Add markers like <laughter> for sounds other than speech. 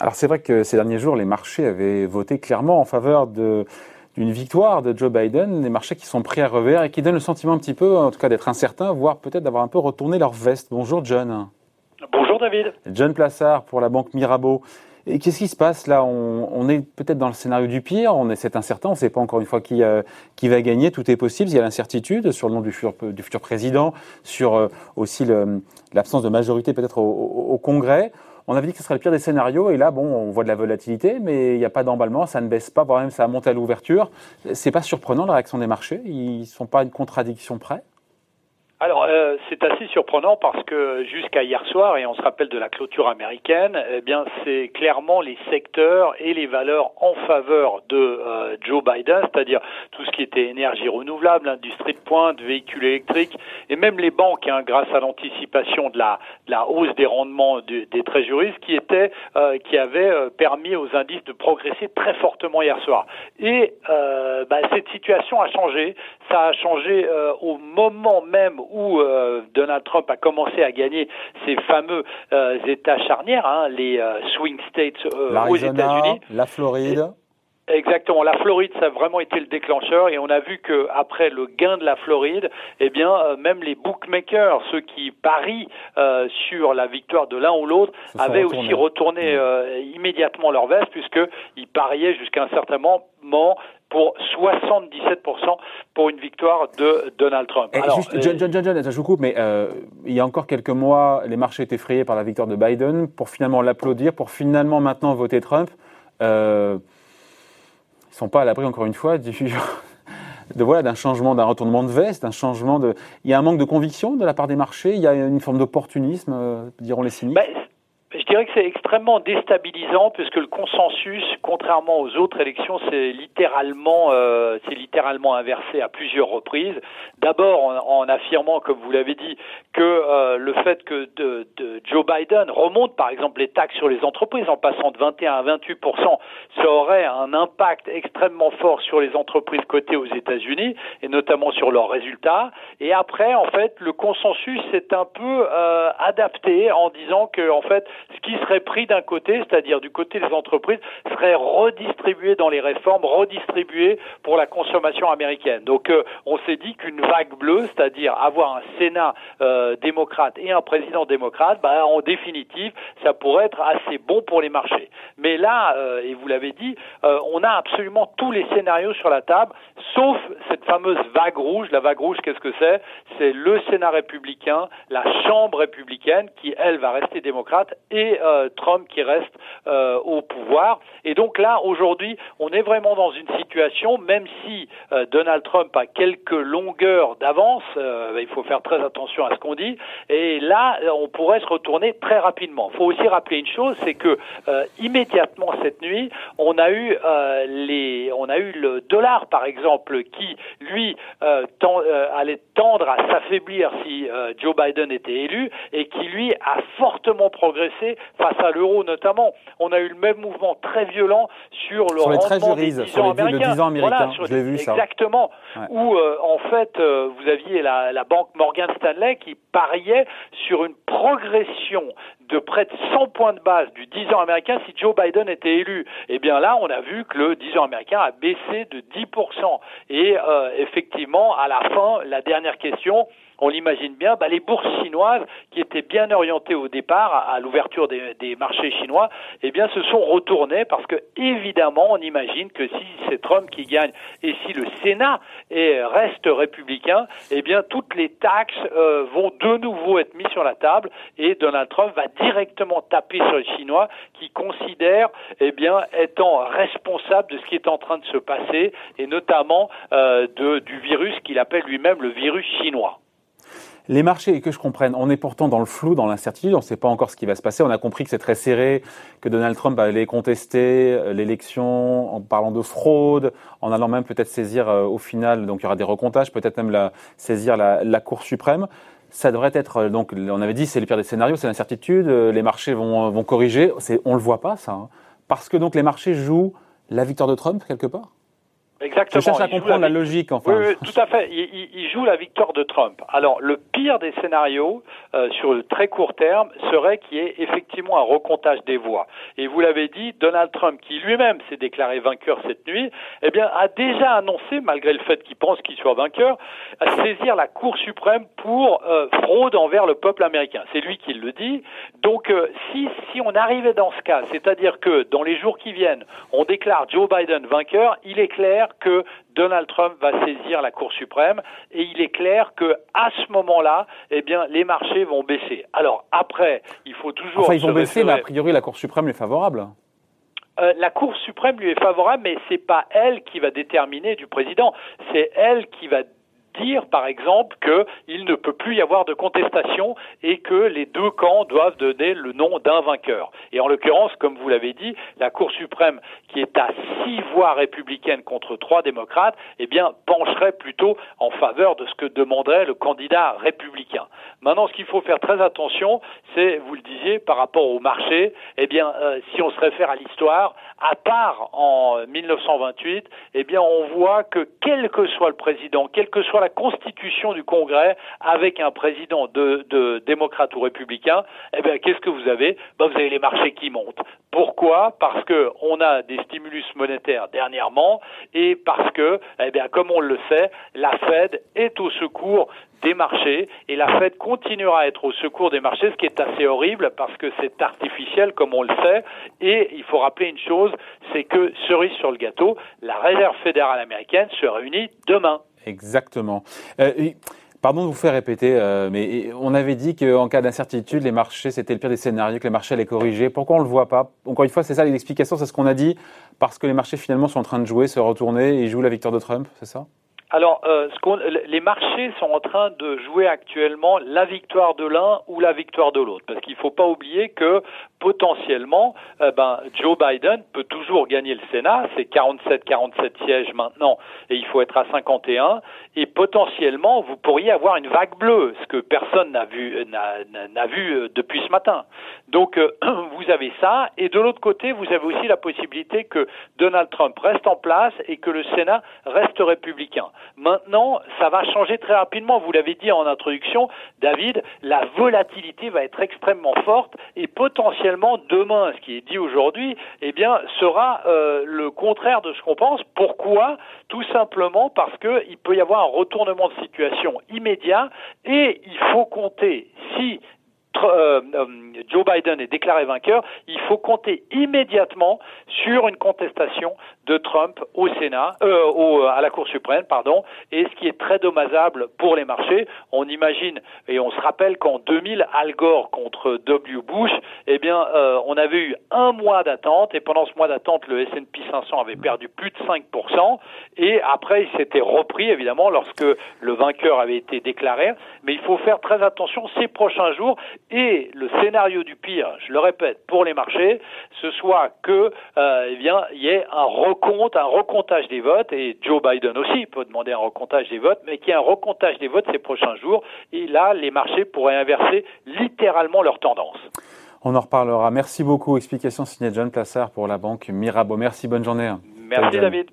Alors c'est vrai que ces derniers jours, les marchés avaient voté clairement en faveur d'une victoire de Joe Biden, des marchés qui sont pris à revers et qui donnent le sentiment un petit peu, en tout cas d'être incertains, voire peut-être d'avoir un peu retourné leur veste. Bonjour John. Bonjour David. John Plassard pour la banque Mirabeau. Et qu'est-ce qui se passe là? On, est peut-être dans le scénario du pire, on est c'est incertain, on ne sait pas encore une fois qui, euh, qui va gagner, tout est possible, il y a l'incertitude sur le nom du futur, président, sur euh, aussi l'absence de majorité peut-être au, Congrès. On avait dit que ce serait le pire des scénarios, et là, bon, on voit de la volatilité, mais il n'y a pas d'emballement, ça ne baisse pas, voire même ça a monté à l'ouverture. C'est pas surprenant la réaction des marchés Ils ne sont pas une contradiction près alors, euh, c'est assez surprenant parce que jusqu'à hier soir, et on se rappelle de la clôture américaine, eh bien, c'est clairement les secteurs et les valeurs en faveur de euh, Joe Biden, c'est-à-dire tout ce qui était énergie renouvelable, industrie de pointe, véhicules électriques, et même les banques, hein, grâce à l'anticipation de la, hausse des rendements des trésoreries, qui était, euh, qui avait permis aux indices de progresser très fortement hier soir. Et bah, cette situation a changé. Ça a changé au moment même euh, Donald Trump a commencé à gagner ces fameux euh, États charnières, hein, les euh, swing states aux États-Unis. La Floride. Exactement. La Floride, ça a vraiment été le déclencheur et on a vu que après le gain de la Floride, eh bien, même les bookmakers, ceux qui parient sur la victoire de l'un ou l'autre, avaient aussi retourné immédiatement leur veste puisqu'ils pariaient jusqu'à un certain moment pour 77% pour une victoire de Donald Trump. Alors, juste, John, John, John, je vous coupe, mais euh, il y a encore quelques mois, les marchés étaient effrayés par la victoire de Biden, pour finalement l'applaudir, pour finalement maintenant voter Trump. Euh, ils ne sont pas à l'abri, encore une fois, du, de voilà d'un changement, d'un retournement de veste, d'un changement de. Il y a un manque de conviction de la part des marchés. Il y a une forme d'opportunisme, euh, diront les cyniques. Ben, je dirais que c'est extrêmement déstabilisant puisque le consensus, contrairement aux autres élections, c'est littéralement, euh, c'est littéralement inversé à plusieurs reprises. D'abord en, affirmant, comme vous l'avez dit, que euh, le fait que de, de Joe Biden remonte, par exemple, les taxes sur les entreprises en passant de 21 à 28% ça aurait un impact extrêmement fort sur les entreprises cotées aux États-Unis et notamment sur leurs résultats. Et après, en fait, le consensus s'est un peu euh, adapté en disant que, en fait, ce qui serait pris d'un côté, c'est-à-dire du côté des entreprises, serait redistribué dans les réformes, redistribué pour la consommation américaine. Donc euh, on s'est dit qu'une vague bleue, c'est-à-dire avoir un Sénat euh, démocrate et un président démocrate, bah, en définitive, ça pourrait être assez bon pour les marchés. Mais là, euh, et vous l'avez dit, on a absolument tous les scénarios sur la table, sauf cette fameuse vague rouge. La vague rouge, qu'est-ce que c'est? C'est le Sénat républicain, la Chambre républicaine, qui, elle, va rester démocrate, et euh, Trump qui reste euh, au pouvoir. Et donc là, aujourd'hui, on est vraiment dans une situation, même si euh, Donald Trump a quelques longueurs d'avance, il faut faire très attention à ce qu'on dit, et là, on pourrait se retourner très rapidement. Il faut aussi rappeler une chose, c'est que immédiatement cette nuit, on a eu les, on a eu le dollar, par exemple, qui lui allait tendre à s'affaiblir si Joe Biden était élu, et qui lui a fortement progressé face à l'euro notamment. On a eu le même mouvement très violent sur le rendement des 10 ans américains. Voilà, je l'ai vu ça. Exactement. Où euh, en fait euh, vous aviez la, la banque Morgan Stanley qui pariait sur une progression de près de 100 points de base du 10 ans américain si Joe Biden était élu. Eh bien là, on a vu que le 10 ans américain a baissé de 10%. Et euh, effectivement, à la fin, la dernière question, on l'imagine bien, bah, les bourses chinoises qui étaient bien orientées au départ à, l'ouverture des, marchés chinois, eh bien se sont retournées parce que évidemment on imagine que si c'est Trump qui gagne et si le Sénat est, reste républicain, eh bien toutes les taxes euh, vont de nouveau être mises sur la table et Donald Trump va directement taper sur les Chinois qui considèrent eh bien étant responsables de ce qui est en train de se passer et notamment euh, du virus qu'il appelle lui-même le virus chinois. Les marchés, et que je comprenne, on est pourtant dans le flou, dans l'incertitude, on ne sait pas encore ce qui va se passer. On a compris que c'est très serré, que Donald Trump allait contester euh, l'élection en parlant de fraude, en allant même peut-être saisir euh, au final, donc il y aura des recomptages, peut-être même la, saisir la, la, Cour suprême. Ça devrait être, euh, donc on avait dit, c'est le pire des scénarios, c'est l'incertitude, les marchés vont, vont corriger. On ne le voit pas, ça. Hein. Parce que donc les marchés jouent la victoire de Trump, quelque part? Exactement. Je cherche à comprendre la, logique, enfin. Oui, oui tout à fait. Il, il, joue la victoire de Trump. Alors, le pire des scénarios, euh, sur le très court terme, serait qu'il y ait effectivement un recomptage des voix. Et vous l'avez dit, Donald Trump, qui lui-même s'est déclaré vainqueur cette nuit, eh bien, a déjà annoncé, malgré le fait qu'il pense qu'il soit vainqueur, à saisir la Cour suprême pour euh, fraude envers le peuple américain. C'est lui qui le dit. Donc, euh, si, si on arrivait dans ce cas, c'est-à-dire que dans les jours qui viennent, on déclare Joe Biden vainqueur, il est clair que Donald Trump va saisir la Cour suprême et il est clair que à ce moment-là, eh bien, les marchés vont baisser. Alors après, il faut toujours. Enfin, ils vont baisser, mais a priori, la Cour suprême est favorable. Euh, la Cour suprême lui est favorable, mais c'est pas elle qui va déterminer du président. C'est elle qui va dire, par exemple, qu'il ne peut plus y avoir de contestation et que les deux camps doivent donner le nom d'un vainqueur. Et en l'occurrence, comme vous l'avez dit, la Cour suprême, qui est à six voix républicaines contre trois démocrates, eh bien, pencherait plutôt en faveur de ce que demanderait le candidat républicain. Maintenant, ce qu'il faut faire très attention, c'est, vous le disiez, par rapport au marché, eh bien, euh, si on se réfère à l'histoire, à part en 1928, eh bien, on voit que quel que soit le président, quel que soit la constitution du Congrès avec un président de, démocrate ou républicain, eh bien, qu'est-ce que vous avez? Ben, Vous avez les marchés qui montent. Pourquoi? Parce que on a des stimulus monétaires dernièrement et parce que, eh bien, comme on le sait, la Fed est au secours des marchés et la Fed continuera à être au secours des marchés, ce qui est assez horrible parce que c'est artificiel comme on le sait. Et il faut rappeler une chose, c'est que cerise sur le gâteau, la Réserve fédérale américaine se réunit demain. Exactement. Euh, pardon de vous faire répéter, euh, mais on avait dit qu'en cas d'incertitude, les marchés, c'était le pire des scénarios, que les marchés allaient corriger. Pourquoi on ne le voit pas? Encore une fois, c'est ça l'explication, c'est ce qu'on a dit, parce que les marchés finalement sont en train de jouer, se retourner et jouent la victoire de Trump, c'est ça? Alors, euh, les marchés sont en train de jouer actuellement la victoire de l'un ou la victoire de l'autre, parce qu'il ne faut pas oublier que potentiellement, euh, ben, Joe Biden peut toujours gagner le Sénat, c'est 47-47 sièges maintenant, et il faut être à 51, et potentiellement, vous pourriez avoir une vague bleue, ce que personne n'a vu, n'a vu euh, depuis ce matin. Donc, <clears throat> vous avez ça, et de l'autre côté, vous avez aussi la possibilité que Donald Trump reste en place et que le Sénat reste républicain. Maintenant, ça va changer très rapidement. Vous l'avez dit en introduction, David, la volatilité va être extrêmement forte et potentiellement demain, ce qui est dit aujourd'hui, eh bien, sera euh, le contraire de ce qu'on pense. Pourquoi? Tout simplement parce qu'il peut y avoir un retournement de situation immédiat et il faut compter si Joe Biden est déclaré vainqueur, il faut compter immédiatement sur une contestation de Trump au Sénat, euh, au, à la Cour suprême, pardon, et ce qui est très dommageable pour les marchés. On imagine et on se rappelle qu'en 2000, Al Gore contre W. Bush, eh bien, euh, on avait eu un mois d'attente et pendant ce mois d'attente, le S&P 500 avait perdu plus de 5% et après, il s'était repris évidemment lorsque le vainqueur avait été déclaré. Mais il faut faire très attention ces prochains jours et le scénario du pire, je le répète, pour les marchés, ce soit que, euh, eh bien, il y ait un recompte, un recomptage des votes, et Joe Biden aussi peut demander un recomptage des votes, mais qu'il y ait un recomptage des votes ces prochains jours, et là, les marchés pourraient inverser littéralement leur tendance. On en reparlera. Merci beaucoup. Explication signée John Plassard pour la banque Mirabeau. Merci, bonne journée. Merci David.